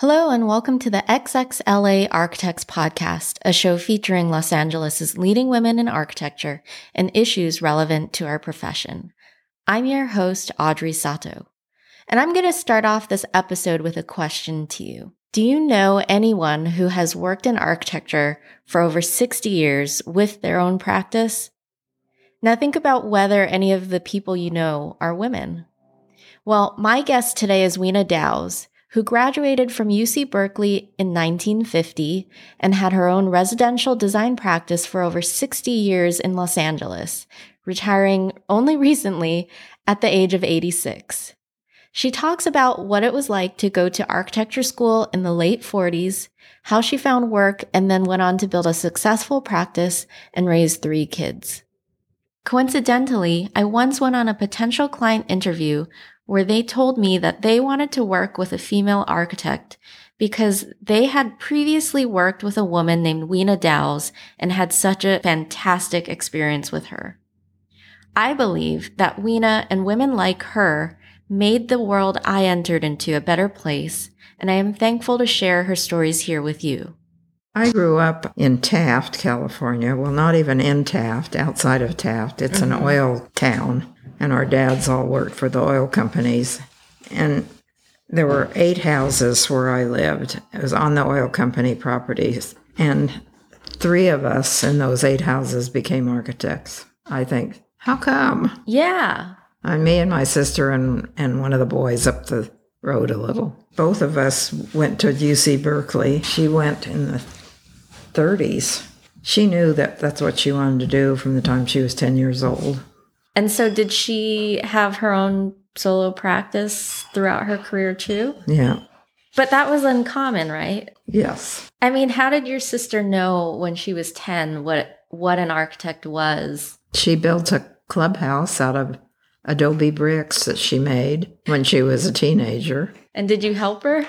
Hello, and welcome to the XXLA Architects Podcast, a show featuring Los Angeles' leading women in architecture and issues relevant to our profession. I'm your host, Audrey Sato, and I'm going to start off this episode with a question to you. Do you know anyone who has worked in architecture for over 60 years with their own practice? Now think about whether any of the people you know are women. Well, my guest today is Weena Dowse who graduated from UC Berkeley in 1950 and had her own residential design practice for over 60 years in Los Angeles, retiring only recently at the age of 86. She talks about what it was like to go to architecture school in the late 40s, how she found work, and then went on to build a successful practice and raise three kids. Coincidentally, I once went on a potential client interview where they told me that they wanted to work with a female architect because they had previously worked with a woman named Weena Dowse and had such a fantastic experience with her. I believe that Weena and women like her made the world I entered into a better place, and I am thankful to share her stories here with you. I grew up in Taft, California. Well, not even in Taft, outside of Taft. It's mm-hmm. an oil town and our dads all worked for the oil companies. And there were eight houses where I lived. It was on the oil company properties. And three of us in those eight houses became architects. I think, how come? Yeah. And me and my sister and, and one of the boys up the road a little. Both of us went to UC Berkeley. She went in the 30s. She knew that that's what she wanted to do from the time she was 10 years old. And so, did she have her own solo practice throughout her career too? Yeah. But that was uncommon, right? Yes. I mean, how did your sister know when she was 10 what what an architect was? She built a clubhouse out of adobe bricks that she made when she was a teenager. And did you help her?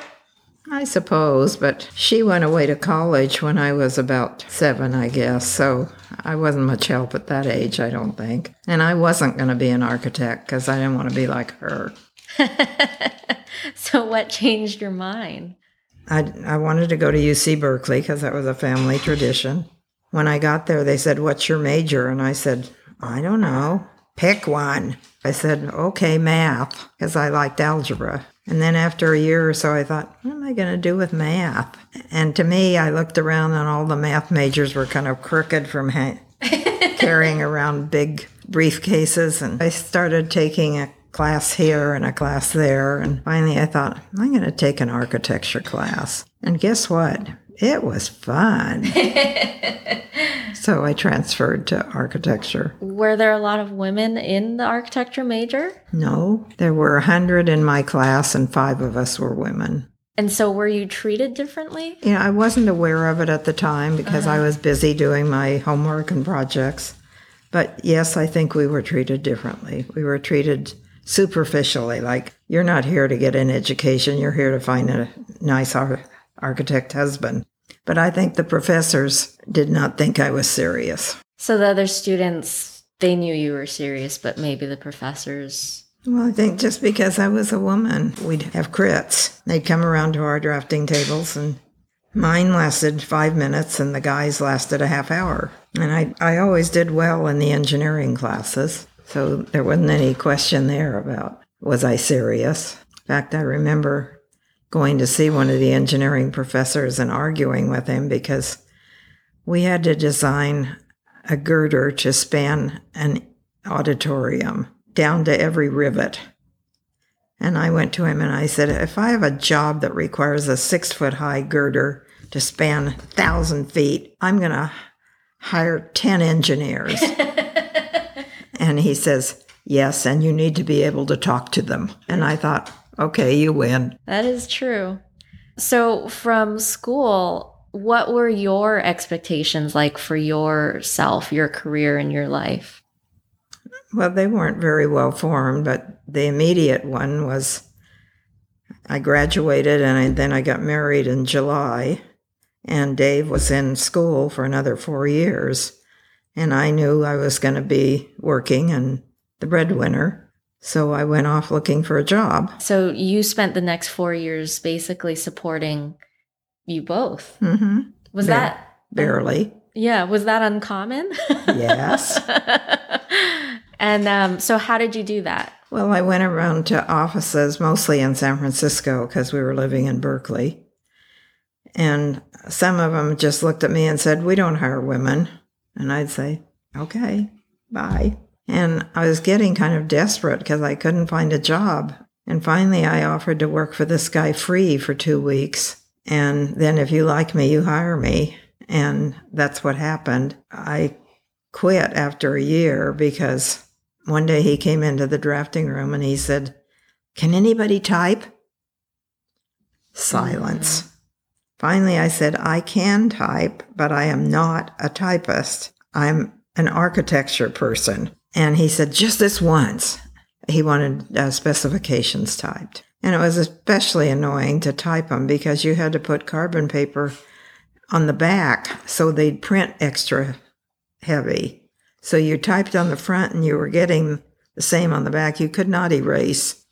I suppose, but she went away to college when I was about seven, I guess, so I wasn't much help at that age, I don't think. And I wasn't going to be an architect because I didn't want to be like her. so, what changed your mind? I, I wanted to go to UC Berkeley because that was a family tradition. When I got there, they said, What's your major? And I said, I don't know. Pick one. I said, Okay, math, because I liked algebra. And then after a year or so, I thought, what am I going to do with math? And to me, I looked around and all the math majors were kind of crooked from ha- carrying around big briefcases. And I started taking a class here and a class there. And finally, I thought, I'm going to take an architecture class. And guess what? It was fun. so I transferred to architecture. Were there a lot of women in the architecture major? No, there were a 100 in my class, and five of us were women. And so were you treated differently? You know, I wasn't aware of it at the time because uh-huh. I was busy doing my homework and projects. But yes, I think we were treated differently. We were treated superficially, like you're not here to get an education, you're here to find a nice architect husband. But I think the professors did not think I was serious. So the other students, they knew you were serious, but maybe the professors. Well, I think just because I was a woman, we'd have crits. They'd come around to our drafting tables, and mine lasted five minutes, and the guys lasted a half hour. And I, I always did well in the engineering classes, so there wasn't any question there about was I serious. In fact, I remember going to see one of the engineering professors and arguing with him because we had to design a girder to span an auditorium down to every rivet. And I went to him and I said, if I have a job that requires a six foot high girder to span a thousand feet, I'm going to hire 10 engineers. and he says, yes, and you need to be able to talk to them. And I thought, Okay, you win. That is true. So, from school, what were your expectations like for yourself, your career, and your life? Well, they weren't very well formed, but the immediate one was I graduated and I, then I got married in July, and Dave was in school for another four years. And I knew I was going to be working and the breadwinner. So I went off looking for a job. So you spent the next four years basically supporting you both. hmm Was Bar- that Barely. yeah? Was that uncommon? Yes. and um, so, how did you do that? Well, I went around to offices mostly in San Francisco because we were living in Berkeley. And some of them just looked at me and said, We don't hire women. And I'd say, Okay, bye. And I was getting kind of desperate because I couldn't find a job. And finally, I offered to work for this guy free for two weeks. And then, if you like me, you hire me. And that's what happened. I quit after a year because one day he came into the drafting room and he said, Can anybody type? Silence. Mm-hmm. Finally, I said, I can type, but I am not a typist. I'm an architecture person. And he said, Just this once. He wanted uh, specifications typed. And it was especially annoying to type them because you had to put carbon paper on the back so they'd print extra heavy. So you typed on the front and you were getting the same on the back. You could not erase.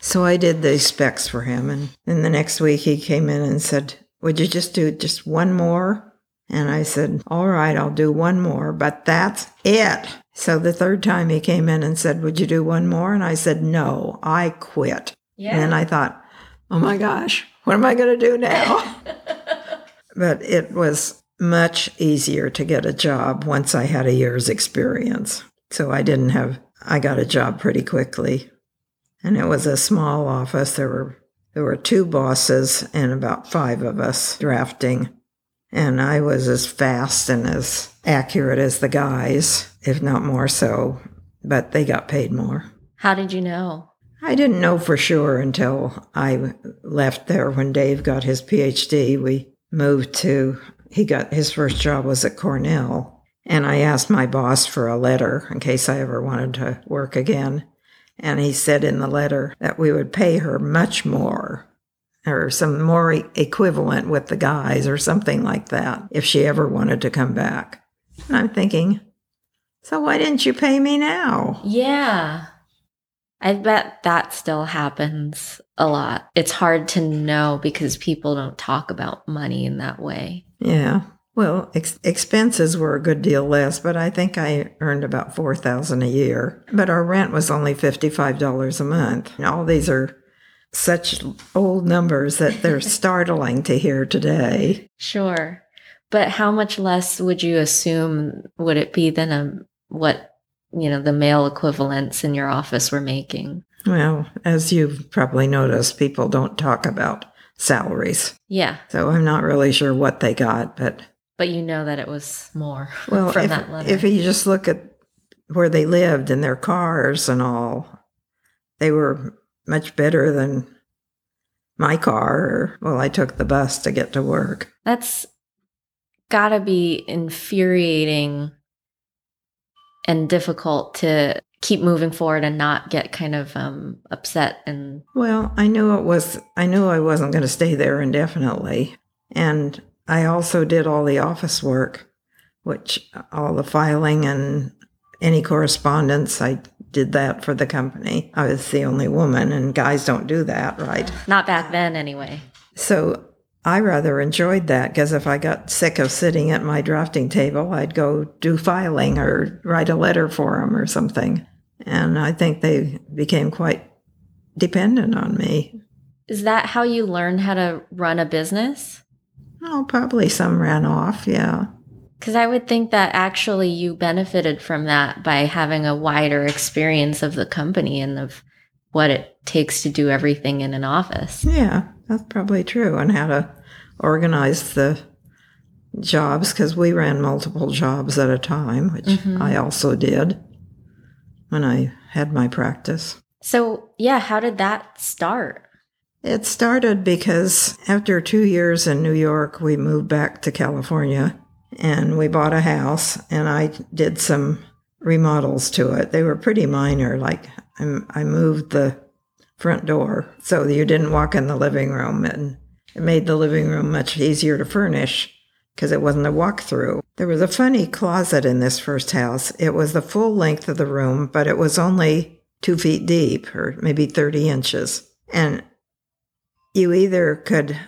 So I did the specs for him. And then the next week he came in and said, Would you just do just one more? And I said, All right, I'll do one more, but that's it. So the third time he came in and said, Would you do one more? And I said, No, I quit. Yeah. And I thought, Oh my gosh, what am I going to do now? but it was much easier to get a job once I had a year's experience. So I didn't have, I got a job pretty quickly. And it was a small office. There were, there were two bosses and about five of us drafting. And I was as fast and as accurate as the guys, if not more so, but they got paid more. How did you know? I didn't know for sure until I left there when Dave got his PhD. We moved to, he got his first job was at Cornell. And I asked my boss for a letter in case I ever wanted to work again. And he said in the letter that we would pay her much more or some more equivalent with the guys or something like that if she ever wanted to come back. And I'm thinking, so why didn't you pay me now? Yeah. I bet that still happens a lot. It's hard to know because people don't talk about money in that way. Yeah. Well, ex- expenses were a good deal less, but I think I earned about four thousand a year. But our rent was only fifty-five dollars a month. And all these are such old numbers that they're startling to hear today. Sure. But how much less would you assume would it be than a, what, you know, the male equivalents in your office were making? Well, as you've probably noticed, people don't talk about salaries, Yeah. so I'm not really sure what they got. But But you know that it was more well, from if, that letter. if you just look at where they lived and their cars and all, they were much better than my car. Or, well, I took the bus to get to work. That's gotta be infuriating and difficult to keep moving forward and not get kind of um, upset and Well, I knew it was, I knew I wasn't going to stay there indefinitely. And I also did all the office work, which all the filing and any correspondence, I did that for the company. I was the only woman, and guys don't do that, right? not back then anyway. So I rather enjoyed that because if I got sick of sitting at my drafting table, I'd go do filing or write a letter for them or something. And I think they became quite dependent on me. Is that how you learned how to run a business? Oh, probably some ran off, yeah. Because I would think that actually you benefited from that by having a wider experience of the company and of what it takes to do everything in an office. Yeah, that's probably true. And how to organize the jobs because we ran multiple jobs at a time, which Mhm. I also did when I had my practice. So, yeah, how did that start? It started because after two years in New York, we moved back to California and we bought a house and I did some remodels to it. They were pretty minor, like I, moved the front door so you didn't walk in the living room and it made the living room much easier to furnish because it wasn't a walk-through. There was a funny closet in this first house. It was the full length of the room, but it was only two feet deep or maybe 30 inches. And you either could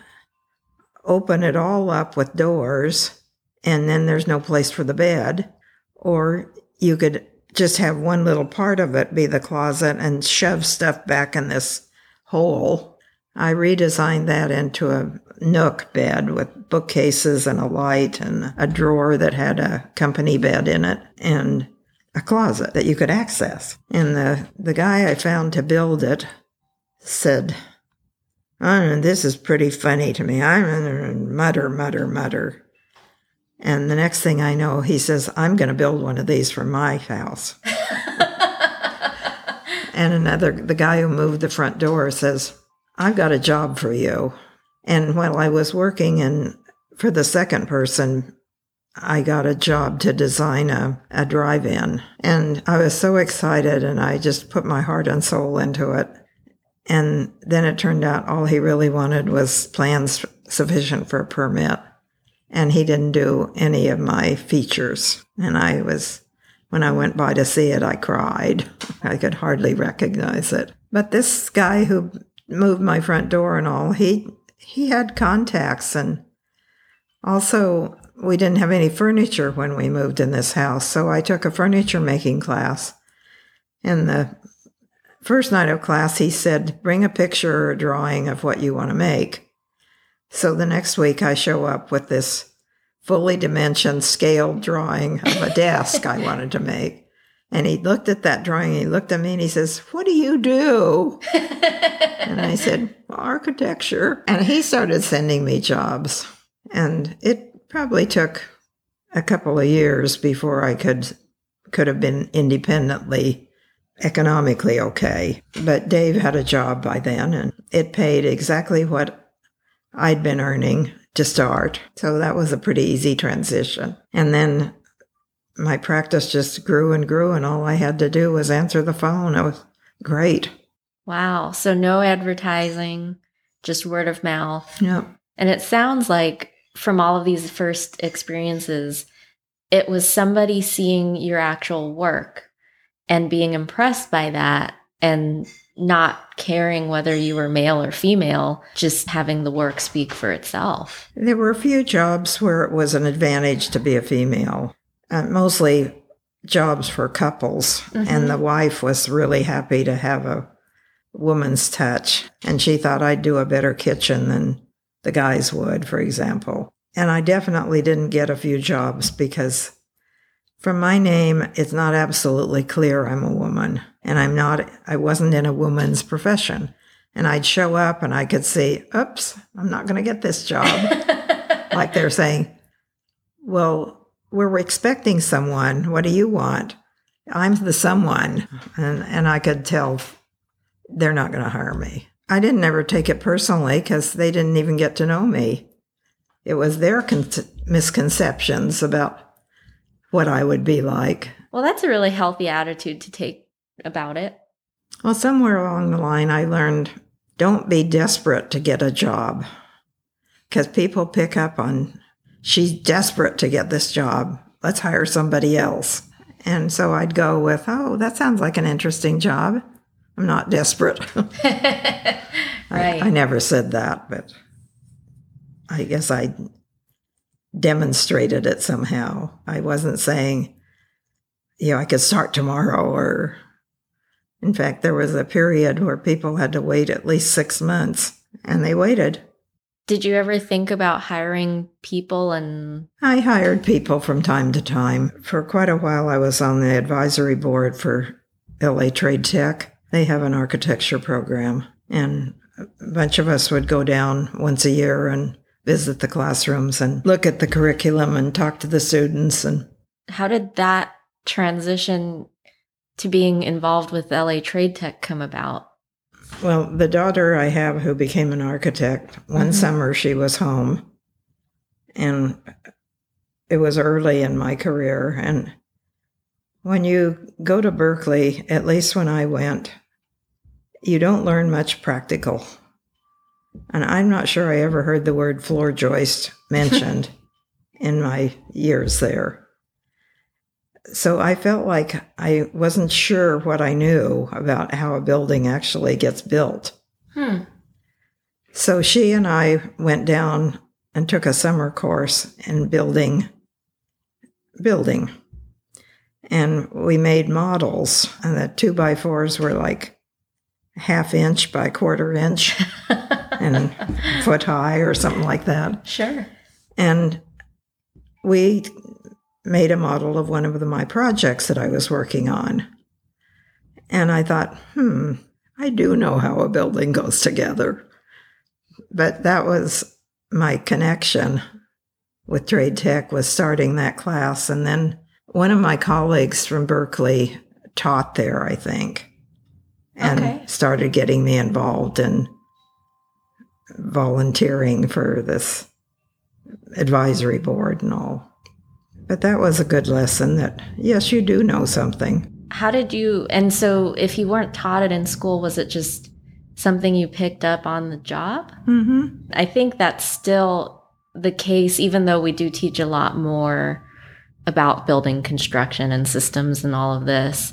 open it all up with doors and then there's no place for the bed, or you could just have one little part of it be the closet and shove stuff back in this hole. I redesigned that into a nook bed with bookcases and a light and a drawer that had a company bed in it and a closet that you could access. And the, the guy I found to build it said, oh, this is pretty funny to me. I'm mutter, mutter, mutter. And the next thing I know, he says, I'm going to build one of these for my house. and another, the guy who moved the front door says, I've got a job for you. And while I was working and for the second person, I got a job to design a, a drive in. And I was so excited and I just put my heart and soul into it. And then it turned out all he really wanted was plans sufficient for a permit and he didn't do any of my features. And I was, when I went by to see it, I cried. I could hardly recognize it. But this guy who moved my front door and all, he he had contacts and also we didn't have any furniture when we moved in this house, so I took a furniture making class. And the first night of class, he said, Bring a picture or a drawing of what you want to make. So the next week, I show up with this fully dimensioned scaled drawing of a desk I wanted to make. And he looked at that drawing, he looked at me and he says, What do you do? and I said, Architecture. And he started sending me jobs. And it probably took a couple of years before I could could have been independently economically okay. But Dave had a job by then and it paid exactly what I'd been earning to start. So that was a pretty easy transition. And then my practice just grew and grew, and all I had to do was answer the phone. It was great. Wow. So no advertising, just word of mouth. Yeah. And it sounds like from all of these first experiences, it was somebody seeing your actual work and being impressed by that and not caring whether you were male or female, just having the work speak for itself. There were a few jobs where it was an advantage to be a female, uh, mostly jobs for couples. Mm-hmm. And the wife was really happy to have a woman's touch. And she thought I'd do a better kitchen than the guys would, for example. And I definitely didn't get a few jobs because from my name, it's not absolutely clear I'm a woman and I'm not, I wasn't in a woman's profession. And I'd show up and I could see, oops, I'm not going to get this job. like they're saying, well, we're expecting someone. What do you want? I'm the someone. And, and I could tell they're not going to hire me. I didn't ever take it personally because they didn't even get to know me. It was their con- misconceptions about what I would be like. Well, that's a really healthy attitude to take about it? Well, somewhere along the line, I learned don't be desperate to get a job because people pick up on she's desperate to get this job. Let's hire somebody else. And so I'd go with, oh, that sounds like an interesting job. I'm not desperate. right. I, I never said that, but I guess I demonstrated it somehow. I wasn't saying, you know, I could start tomorrow or in fact, there was a period where people had to wait at least six months, and they waited. Did you ever think about hiring people and I hired people from time to time. For quite a while I was on the advisory board for LA Trade Tech. They have an architecture program and a bunch of us would go down once a year and visit the classrooms and look at the curriculum and talk to the students and How did that transition to being involved with LA Trade Tech come about? Well, the daughter I have who became an architect, one mm-hmm. summer she was home and it was early in my career. And when you go to Berkeley, at least when I went, you don't learn much practical. And I'm not sure I ever heard the word floor joist mentioned in my years there. so I felt like I wasn't sure what I knew about how a building actually gets built. Hmm. So she and I went down and took a summer course in building building. And we made models, and the two by fours were like half inch by quarter inch and foot high or something like that. Sure. And we made a model of one of the, my projects that I was working on. And I thought, hmm, I do know how a building goes together. But that was my connection with Trade Tech was starting that class. And then one of my colleagues from Berkeley taught there, I think, and Okay. started getting me involved in volunteering for this advisory board and all. But that was a good lesson that, yes, you do know something. How did you, and so if you weren't taught it in school, was it just something you picked up on the job? Mm-hmm. I think that's still the case, even though we do teach a lot more about building construction and systems and all of this.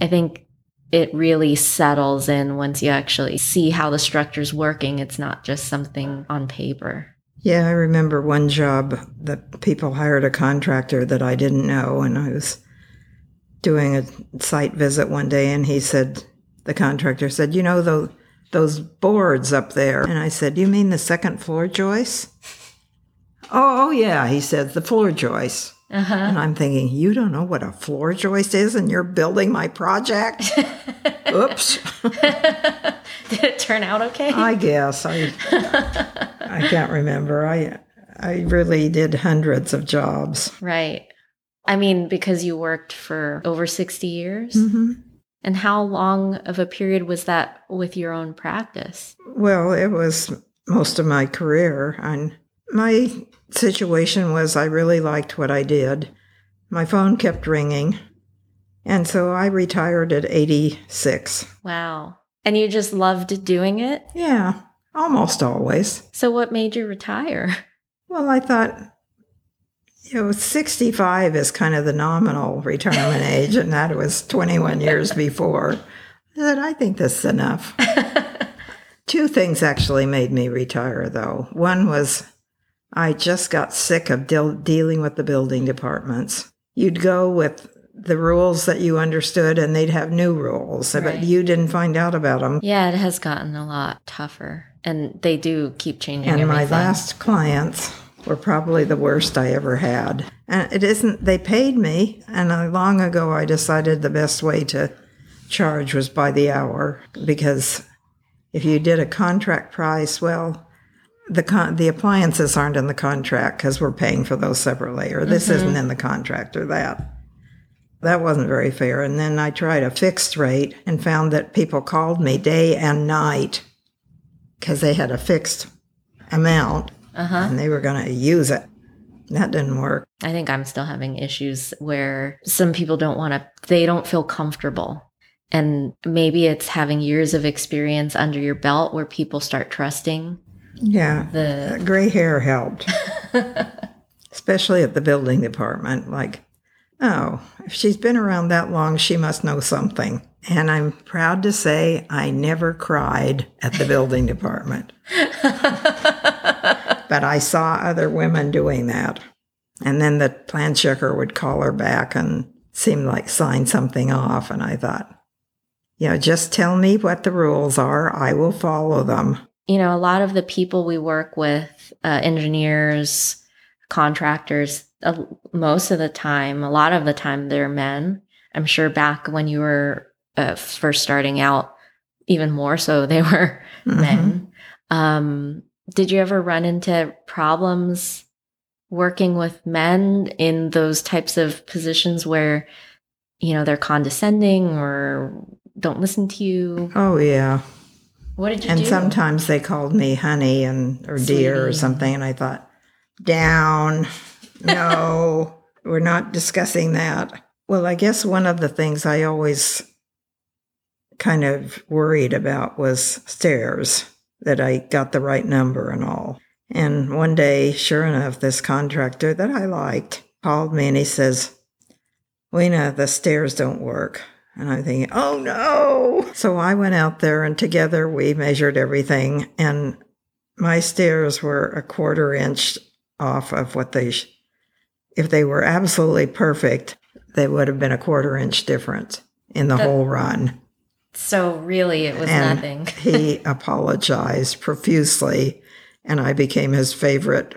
I think it really settles in once you actually see how the structure's working. It's not just something on paper. Yeah, I remember one job that people hired a contractor that I didn't know, and I was doing a site visit one day, and he said, the contractor said, "You know those those boards up there?" And I said, "You mean the second floor joists?" Oh, oh yeah, he said, "The floor joists." Uh-huh. And I'm thinking, you don't know what a floor joist is, and you're building my project. Oops. Did it turn out okay? I guess I I can't remember. I I really did hundreds of jobs. right. I mean, because you worked for over 60 years. hmm And how long of a period was that with your own practice? Well, it was most of my career, and my situation was I really liked what I did. My phone kept ringing, and so I retired at 86. Wow. And you just loved doing it? Yeah, almost always. So, what made you retire? Well, I thought, you know, 65 is kind of the nominal retirement age, and that was 21 years before. I said, I think this is enough. Two things actually made me retire, though. One was I just got sick of deal dealing with the building departments. You'd go with the rules that you understood, and they'd have new rules, Right. but you didn't find out about them. yeah, it has gotten a lot tougher. And they do keep changing And my last clients were probably the worst I ever had. And it isn't, they paid me, and I, long ago I decided the best way to charge was by the hour because if you did a contract price, well, the con- the appliances aren't in the contract because we're paying for those separately, or this isn't in the contract, or that. That wasn't very fair. And then I tried a fixed rate and found that people called me day and night because they had a fixed amount uh huh. and they were going to use it. That didn't work. I think I'm still having issues where some people don't want to, they don't feel comfortable. And maybe it's having years of experience under your belt where people start trusting Yeah. the. Gray hair helped, especially at the building department. Like, oh, if she's been around that long, she must know something. And I'm proud to say I never cried at the building department. but I saw other women doing that. And then the plan checker would call her back and seemed like sign something off. And I thought, you know, just tell me what the rules are. I will follow them. You know, a lot of the people we work with, uh, engineers, contractors, uh, most of the time, a lot of the time, they're men. I'm sure back when you were uh, first starting out, even more so, they were Mhm. men. Um, did you ever run into problems working with men in those types of positions where, you know, they're condescending or don't listen to you? Oh, yeah. What did you And do? sometimes they called me honey and or dear or something, and I thought, down, no, we're not discussing that. Well, I guess one of the things I always kind of worried about was stairs, that I got the right number and all. And one day, sure enough, this contractor that I liked called me and he says, Weena, the stairs don't work. And I'm thinking, oh no. So I went out there and together we measured everything. And my stairs were a quarter inch off of what they, sh- if they were absolutely perfect, they would have been a quarter inch different in the That- whole run. So really, it was And nothing. he apologized profusely, and I became his favorite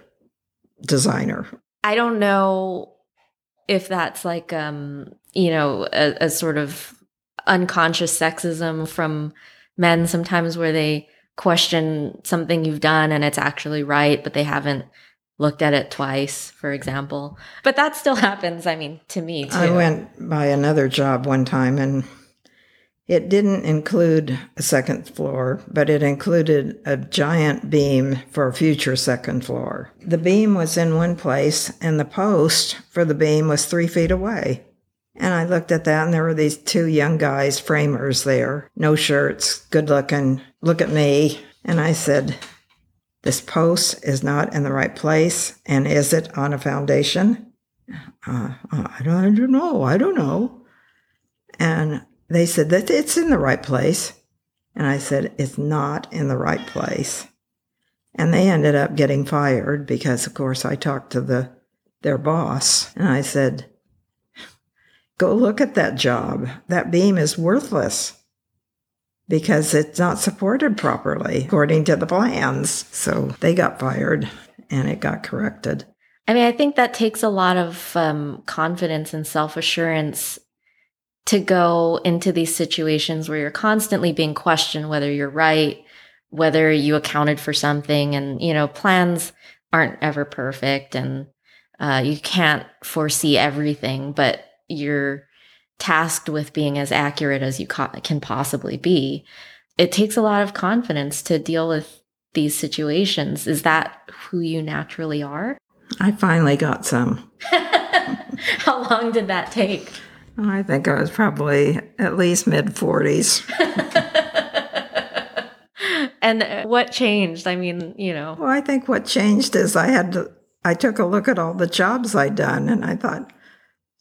designer. I don't know if that's like um you know a, a sort of unconscious sexism from men sometimes where they question something you've done and it's actually right but they haven't looked at it twice for example but that still happens i mean to me too I went by another job one time and it didn't include a second floor, but it included a giant beam for a future second floor. The beam was in one place and the post for the beam was three feet away. And I looked at that and there were these two young guys, framers there, no shirts, good looking, look at me. And I said, This post is not in the right place. And is it on a foundation? uh, I, don't, I don't know. I don't know. And they said that it's in the right place. And I said, it's not in the right place. And they ended up getting fired because, of course, I talked to the their boss and I said, go look at that job. That beam is worthless because it's not supported properly according to the plans. So they got fired and it got corrected. i mean i think that takes a lot of um, confidence and self-assurance to go into these situations where you're constantly being questioned whether you're right whether you accounted for something and you know plans aren't ever perfect and uh, you can't foresee everything but you're tasked with being as accurate as you can possibly be it takes a lot of confidence to deal with these situations. Is that who you naturally are? I finally got some. how long did that take? I think I was probably at least mid 40s. and uh, what changed? I mean you know. Well, I think what changed is I had to, I took a look at all the jobs I'd done and I thought,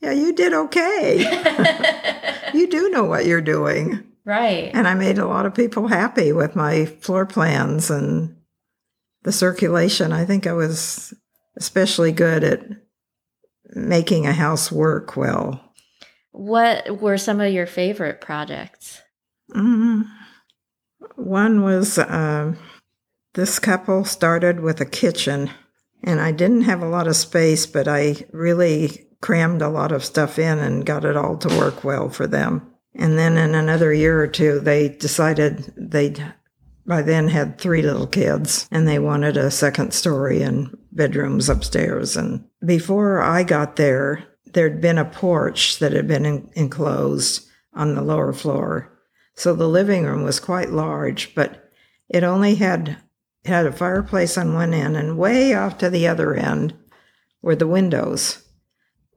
yeah, you did okay. you do know what you're doing. right And I made a lot of people happy with my floor plans and the circulation. I think I was especially good at making a house work well. what were some of your favorite projects Mm. One was uh, this couple started with a kitchen, and I didn't have a lot of space, but I really crammed a lot of stuff in and got it all to work well for them. And then in another year or two, they decided they'd by then had three little kids and they wanted a second story and bedrooms upstairs. And before I got there, there'd been a porch that had been en- enclosed on the lower floor. So the living room was quite large, but it only had it had a fireplace on one end and way off to the other end were the windows.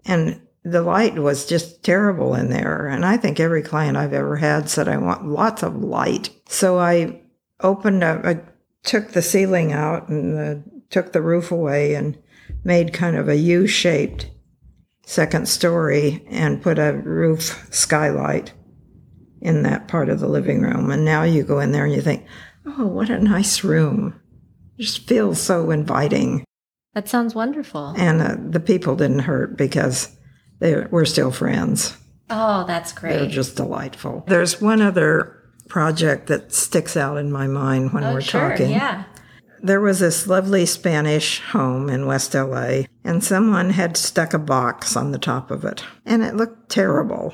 And the light was just terrible in there. And I think every client I've ever had said, I want lots of light. So I opened up, I took the ceiling out and the, took the roof away and made kind of a U shaped second story and put a roof skylight in that part of the living room. And now you go in there and you think, oh, what a nice room. Just feels so inviting. That sounds wonderful And uh, the people didn't hurt because they were still friends. oh that's great. They're just delightful. There's one other project that sticks out in my mind when oh we're sure talking. yeah There was this lovely Spanish home in West LA, and someone had stuck a box on the top of it, and it looked terrible.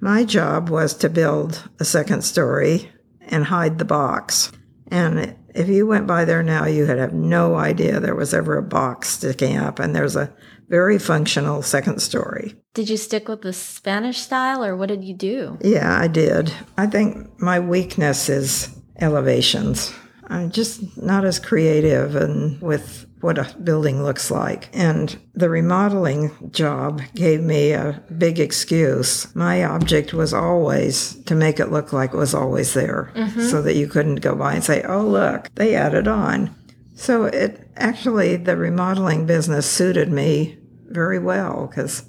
My job was to build a second story and hide the box. And if you went by there now, you would have no idea there was ever a box sticking up, and there's a very functional second story. did you stick with the spanish style or what did you do Yeah, I did. I think my weakness is elevations. I'm just not as creative and with what a building looks like. And the remodeling job gave me a big excuse. My object was always to make it look like it was always there mm-hmm. so that you couldn't go by and say, oh, look, they added on. So it actually, the remodeling business suited me very well because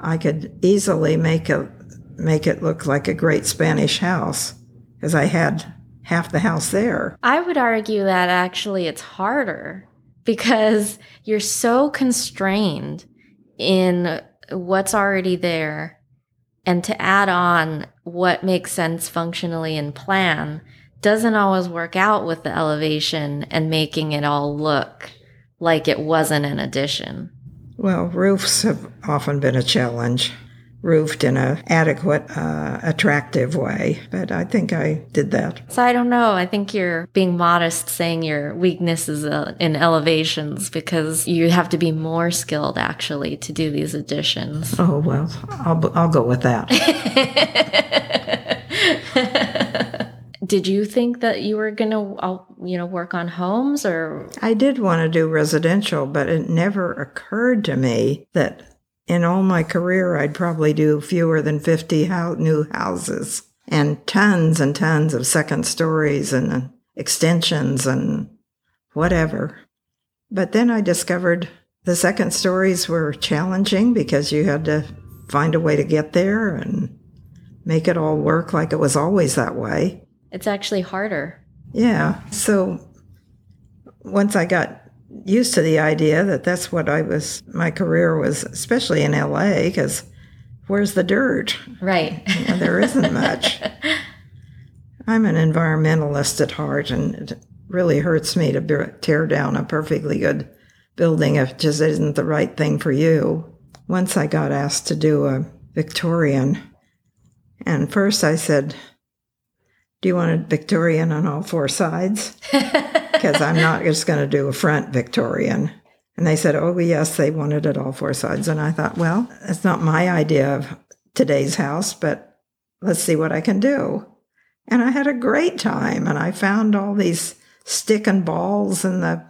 I could easily make a make it look like a great Spanish house because I had half the house there. I would argue that actually it's harder because you're so constrained in what's already there and to add on what makes sense functionally in plan doesn't always work out with the elevation and making it all look like it wasn't an addition. Well, roofs have often been a challenge roofed in a adequate, uh, attractive way. But I think I did that. So I don't know. I think you're being modest saying your weakness is uh, in elevations because you have to be more skilled actually to do these additions. Oh well, I'll I'll go with that. did you think that you were going to uh, you know work on homes or I did want to do residential but it never occurred to me that in all my career, I'd probably do fewer than 50 ho- new houses and tons and tons of second stories and uh, extensions and whatever. But then I discovered the second stories were challenging because you had to find a way to get there and make it all work like it was always that way. It's actually harder. Yeah. So once I got used to the idea that that's what I was, my career was, especially in LA, because where's the dirt? Right. You know, there isn't much. I'm an environmentalist at heart, and it really hurts me to tear down a perfectly good building if it just isn't the right thing for you. Once I got asked to do a Victorian, and first I said, Do you want a Victorian on all four sides? because I'm not just going to do a front Victorian. And they said, oh, yes, they wanted it all four sides. And I thought, well, it's not my idea of today's house, but let's see what I can do. And I had a great time. And I found all these stick and balls and the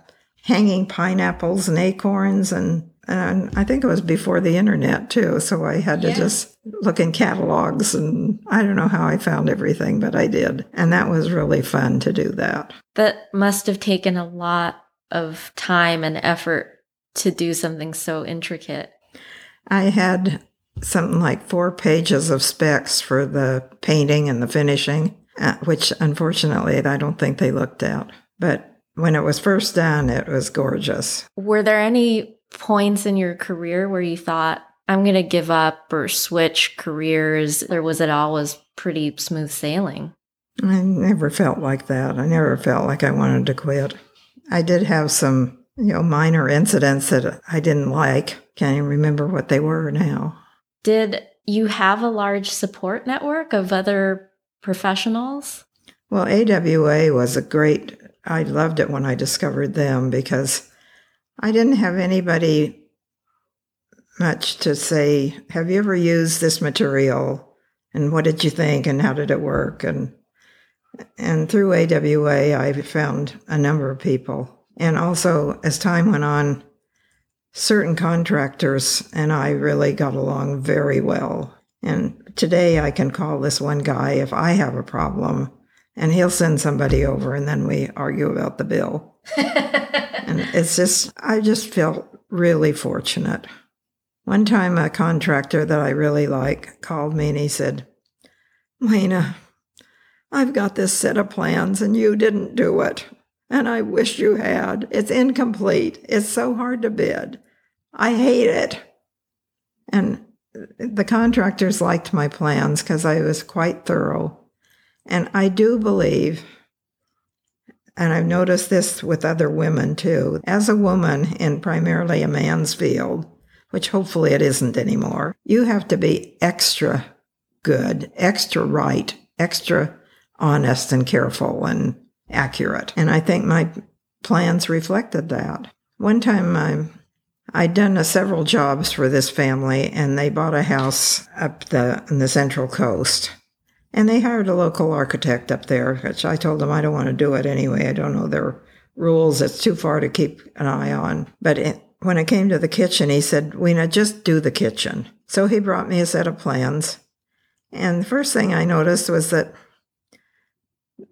hanging pineapples and acorns. And, and I think it was before the internet, too. So I had to yeah. just look in catalogs and I don't know how I found everything, but I did. And that was really fun to do that. That must have taken a lot of time and effort to do something so intricate. I had something like four pages of specs for the painting and the finishing, uh, which unfortunately I don't think they looked at. But when it was first done, it was gorgeous. Were there any points in your career where you thought, I'm going to give up or switch careers? Or was it always pretty smooth sailing? I never felt like that. I never felt like I wanted to quit. I did have some, you know, minor incidents that I didn't like. Can't even remember what they were now. Did you have a large support network of other professionals? Well, AWA was a great, I loved it when I discovered them because I didn't have anybody much to say, have you ever used this material? And what did you think? And how did it work? And and through AWA, I found a number of people. And also, as time went on, certain contractors and I really got along very well. And today I can call this one guy if I have a problem, and he'll send somebody over, and then we argue about the bill. and it's just, I just felt really fortunate. One time, a contractor that I really like called me and he said, Weena, I've got this set of plans and you didn't do it. And I wish you had. It's incomplete. It's so hard to bid. I hate it. And the contractors liked my plans because I was quite thorough. And I do believe, and I've noticed this with other women too, as a woman in primarily a man's field, which hopefully it isn't anymore, you have to be extra good, extra right, extra honest and careful and accurate. And I think my plans reflected that. One time I I'd done a several jobs for this family and they bought a house up the in the central coast. And they hired a local architect up there, which I told them I don't want to do it anyway. I don't know their rules. It's too far to keep an eye on. But it, when it came to the kitchen, he said, Weena, just do the kitchen. So he brought me a set of plans. And the first thing I noticed was that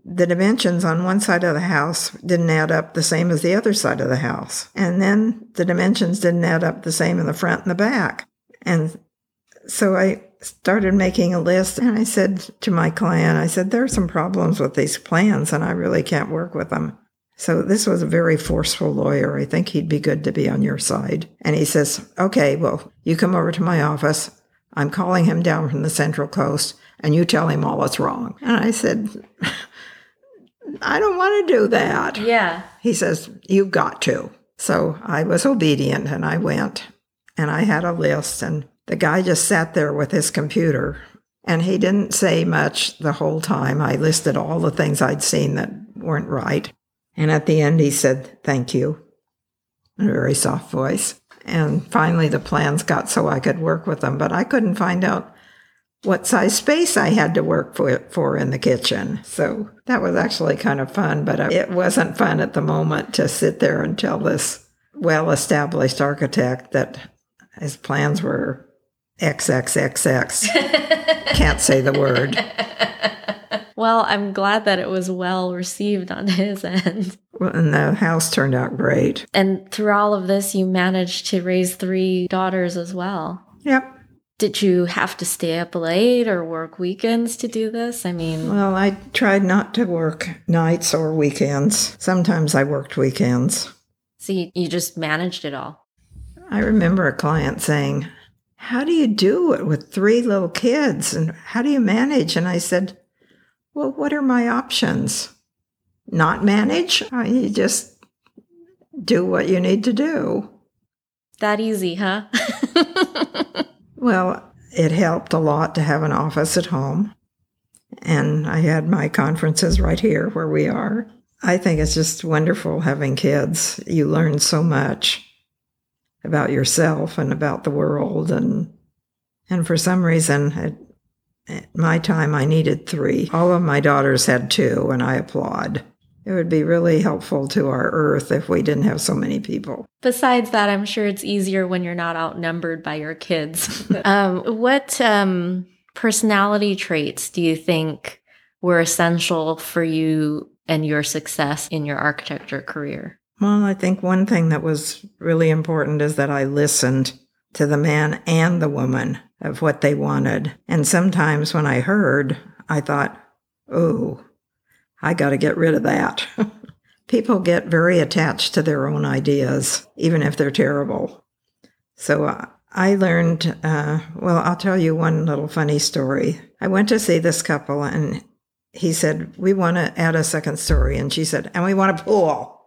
the dimensions on one side of the house didn't add up the same as the other side of the house. And then the dimensions didn't add up the same in the front and the back. And so I started making a list and I said to my client, I said, there are some problems with these plans and I really can't work with them. So this was a very forceful lawyer. I think he'd be good to be on your side. And he says, okay, well, you come over to my office. I'm calling him down from the Central Coast and you tell him all that's wrong. And I said, I don't want to do that. Yeah. He says, You've got to. So I was obedient and I went and I had a list and the guy just sat there with his computer and he didn't say much the whole time. I listed all the things I'd seen that weren't right. And at the end, he said, Thank you, in a very soft voice. And finally, the plans got so I could work with them, but I couldn't find out what size space I had to work for, for in the kitchen. So that was actually kind of fun, but it wasn't fun at the moment to sit there and tell this well established architect that his plans were XXXX. Can't say the word. Well, I'm glad that it was well received on his end. Well, And the house turned out great. And through all of this, you managed to raise three daughters as well. Yep. Did you have to stay up late or work weekends to do this? I mean, Well, I tried not to work nights or weekends. Sometimes I worked weekends. so you, you just managed it all. I remember a client saying, How do you do it with three little kids? And how do you manage? And I said, Well, what are my options? Not manage? Uh, You just do what you need to do. That easy, huh? Well, it helped a lot to have an office at home. And I had my conferences right here where we are. I think it's just wonderful having kids. You learn so much about yourself and about the world and and for some reason at, at my time I needed 3. All of my daughters had 2 and I applaud. It would be really helpful to our earth if we didn't have so many people. Besides that, I'm sure it's easier when you're not outnumbered by your kids. um, what um, personality traits do you think were essential for you and your success in your architecture career? Well, I think one thing that was really important is that I listened to the man and the woman of what they wanted. And sometimes when I heard, I thought, oh, I got to get rid of that. People get very attached to their own ideas, even if they're terrible. So uh, I learned, uh, well, I'll tell you one little funny story. I went to see this couple and he said, We want to add a second story. And she said, And we want a pool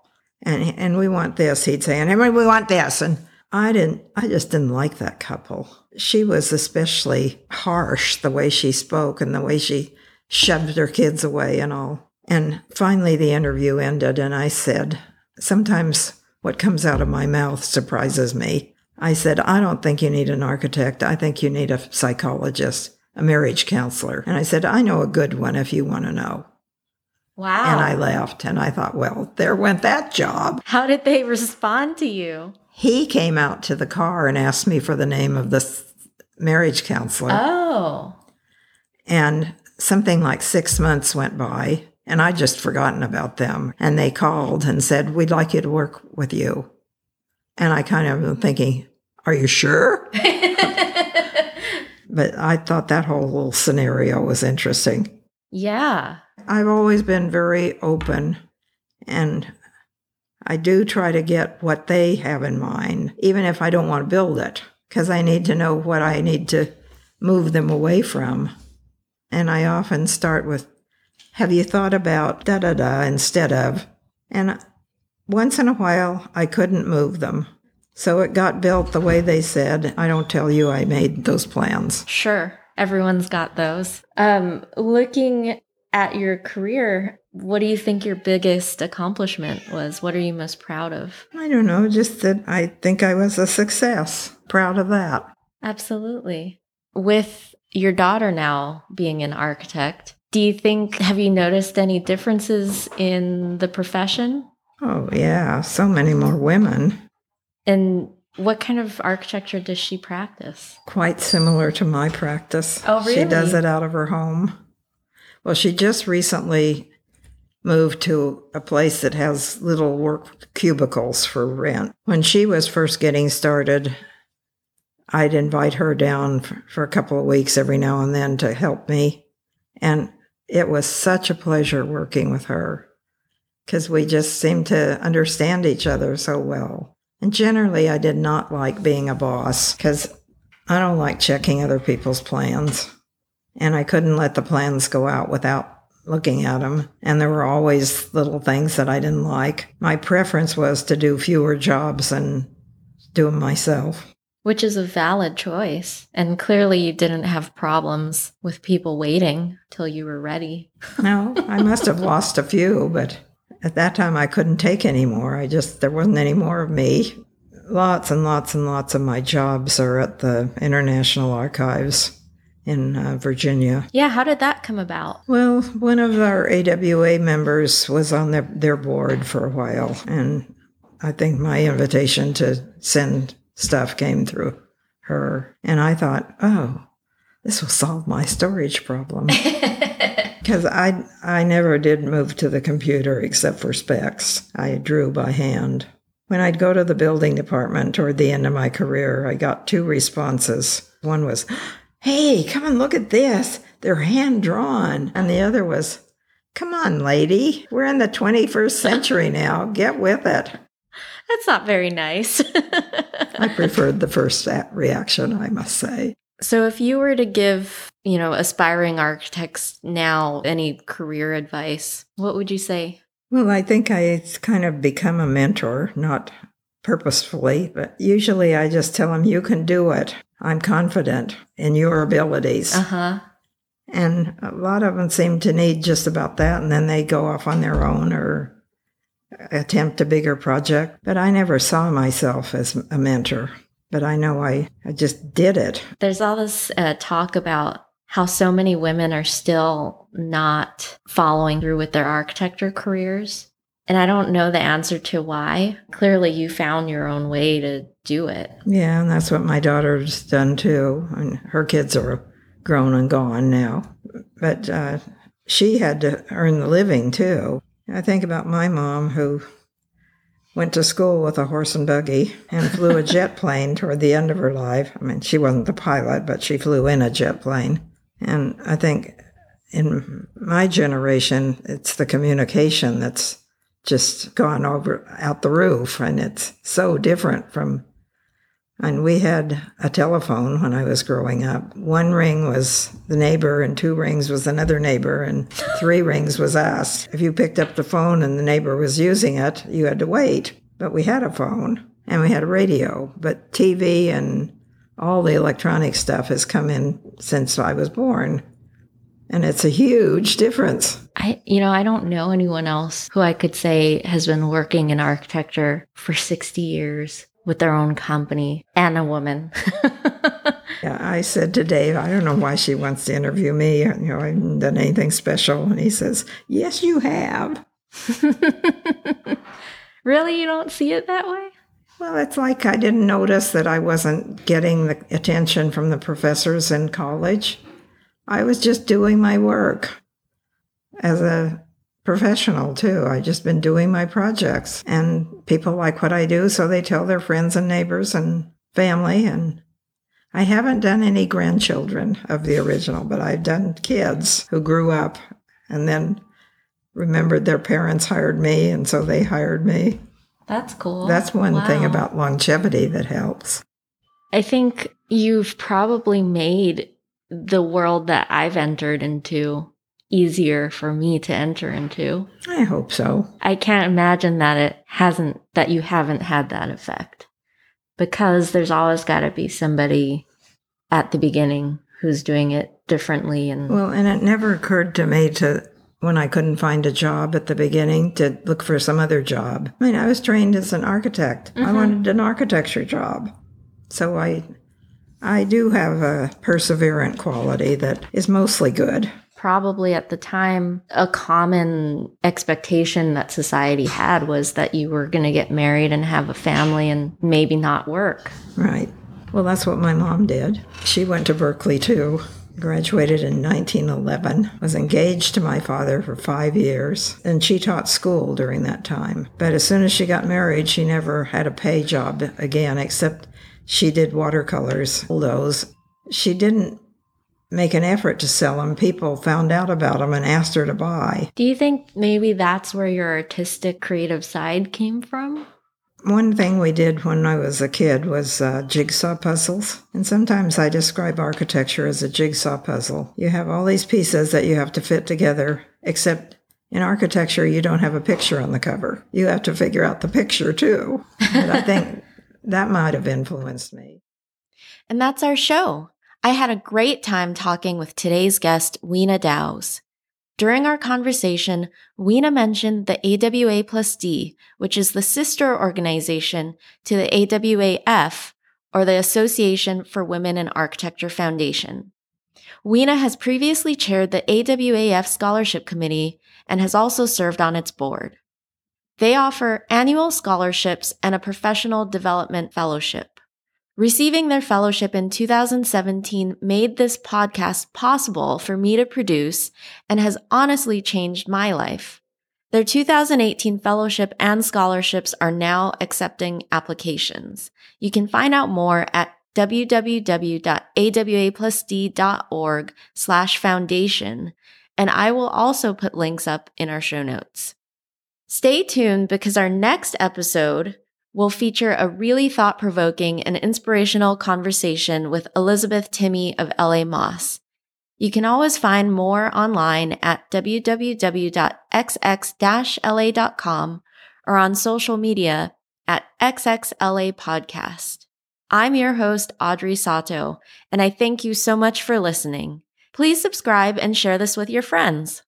and and we want this he'd say. And we want this. And i didn't i just didn't like that couple. She was especially harsh the way she spoke and the way she shoved her kids away and all. And finally the interview ended and i said sometimes what comes out of my mouth surprises me. I said i don't think you need an architect. I think you need a psychologist a marriage counselor. And i said i know a good one if you want to know Wow. and I laughed and I thought, well, there went that job. How did they respond to you? He came out to the car and asked me for the name of the marriage counselor. Oh. And something like six months went by and I'd just forgotten about them. And they called and said, we'd like you to work with you. And I kind of am thinking, are you sure? But I thought that whole little scenario was interesting. yeah. I've always been very open and I do try to get what they have in mind, even if I don't want to build it, because I need to know what I need to move them away from. And I often start with, Have you thought about da da da instead of? And once in a while, I couldn't move them. So it got built the way they said. I don't tell you I made those plans. Sure. Everyone's got those. Um, looking at your career, what do you think your biggest accomplishment was? What are you most proud of? I don't know, just that I think I was a success. Proud of that. Absolutely. With your daughter now being an architect, do you think, have you noticed any differences in the profession? Oh, yeah, so many more women. And what kind of architecture does she practice? Quite similar to my practice. Oh, really? She does it out of her home. Well, she just recently moved to a place that has little work cubicles for rent. When she was first getting started, I'd invite her down for, a couple of weeks every now and then to help me. And it was such a pleasure working with her because we just seemed to understand each other so well. And generally, I did not like being a boss because I don't like checking other people's plans. And I couldn't let the plans go out without looking at them. And there were always little things that I didn't like. My preference was to do fewer jobs and do them myself. Which is a valid choice. And clearly, you didn't have problems with people waiting till you were ready. no, I must have lost a few, but at that time I couldn't take any more. I just, there wasn't any more of me. Lots and lots and lots of my jobs are at the International Archives in uh, Virginia. Yeah, how did that come about? Well, one of our AWA members was on their, their board for a while, and I think my invitation to send stuff came through her. And I thought, oh, this will solve my storage problem. Because I, I never did move to the computer except for specs. I drew by hand. When I'd go to the building department toward the end of my career, I got two responses. One was, Hey, come and look at this. They're hand drawn. And the other was, Come on, lady. We're in the 21st century now. Get with it. That's not very nice. I preferred the first reaction, I must say. So, if you were to give, you know, aspiring architects now any career advice, what would you say? Well, I think I kind of become a mentor, not purposefully, but usually I just tell them, you can do it. I'm confident in your abilities. Uh huh. And a lot of them seem to need just about that, and then they go off on their own or attempt a bigger project. But I never saw myself as a mentor, but I know I, I just did it. There's all this uh, talk about how so many women are still not following through with their architecture careers. And I don't know the answer to why. Clearly, you found your own way to do it. Yeah, and that's what my daughter's done too. And her kids are grown and gone now. But uh, she had to earn the living too. I think about my mom who went to school with a horse and buggy and flew a jet plane toward the end of her life. I mean, she wasn't the pilot, but she flew in a jet plane. And I think in my generation, it's the communication that's just gone over out the roof. And it's so different from and we had a telephone when I was growing up. One ring was the neighbor, and two rings was another neighbor, and three rings was us. If you picked up the phone and the neighbor was using it, you had to wait. But we had a phone and we had a radio. But TV and all the electronic stuff has come in since I was born. And it's a huge difference. I, you know, I don't know anyone else who I could say has been working in architecture for 60 years with their own company and a woman. yeah, I said to Dave, I don't know why she wants to interview me. You know, I haven't done anything special. And he says, Yes, you have. really? You don't see it that way? Well, it's like I didn't notice that I wasn't getting the attention from the professors in college. I was just doing my work as a professional too. I've just been doing my projects and people like what I do, so they tell their friends and neighbors and family. And I haven't done any grandchildren of the original, but I've done kids who grew up and then remembered their parents hired me, and so they hired me. That's cool. That's one wow. thing about longevity that helps. I think you've probably made the world that I've entered into easier for me to enter into. I hope so. I can't imagine that it hasn't, that you haven't had that effect because there's always got to be somebody at the beginning who's doing it differently. And well, and it never occurred to me to, when I couldn't find a job at the beginning, to look for some other job. I mean, I was trained as an architect. Mm-hmm. I wanted an architecture job. So I I do have a perseverant quality that is mostly good probably at the time a common expectation that society had was that you were going to get married and have a family and maybe not work. Right. Well, that's what my mom did. She went to Berkeley too. Graduated in 1911, was engaged to my father for five years, and she taught school during that time. But as soon as she got married, she never had a pay job again, except she did watercolors, those. She didn't make an effort to sell them. People found out about them and asked her to buy. Do you think maybe that's where your artistic creative side came from? One thing we did when I was a kid was uh, jigsaw puzzles. And sometimes I describe architecture as a jigsaw puzzle. You have all these pieces that you have to fit together, except in architecture, you don't have a picture on the cover. You have to figure out the picture too. And I think that might have influenced me. And that's our show. I had a great time talking with today's guest, Weena Dowse. During our conversation, Weena mentioned the AWA plus D, which is the sister organization to the AWAF, or the Association for Women in Architecture Foundation. Weena has previously chaired the AWAF Scholarship Committee and has also served on its board. They offer annual scholarships and a professional development fellowship. Receiving their fellowship in 2017 made this podcast possible for me to produce and has honestly changed my life. Their 2018 fellowship and scholarships are now accepting applications. You can find out more at www.awaplusd.org slash foundation, and I will also put links up in our show notes. Stay tuned because our next episode will feature a really thought provoking and inspirational conversation with Elizabeth Timme of LA-Más. You can always find more online at www.xx-la.com or on social media at XXLA Podcast. I'm your host, Audrey Sato, and I thank you so much for listening. Please subscribe and share this with your friends.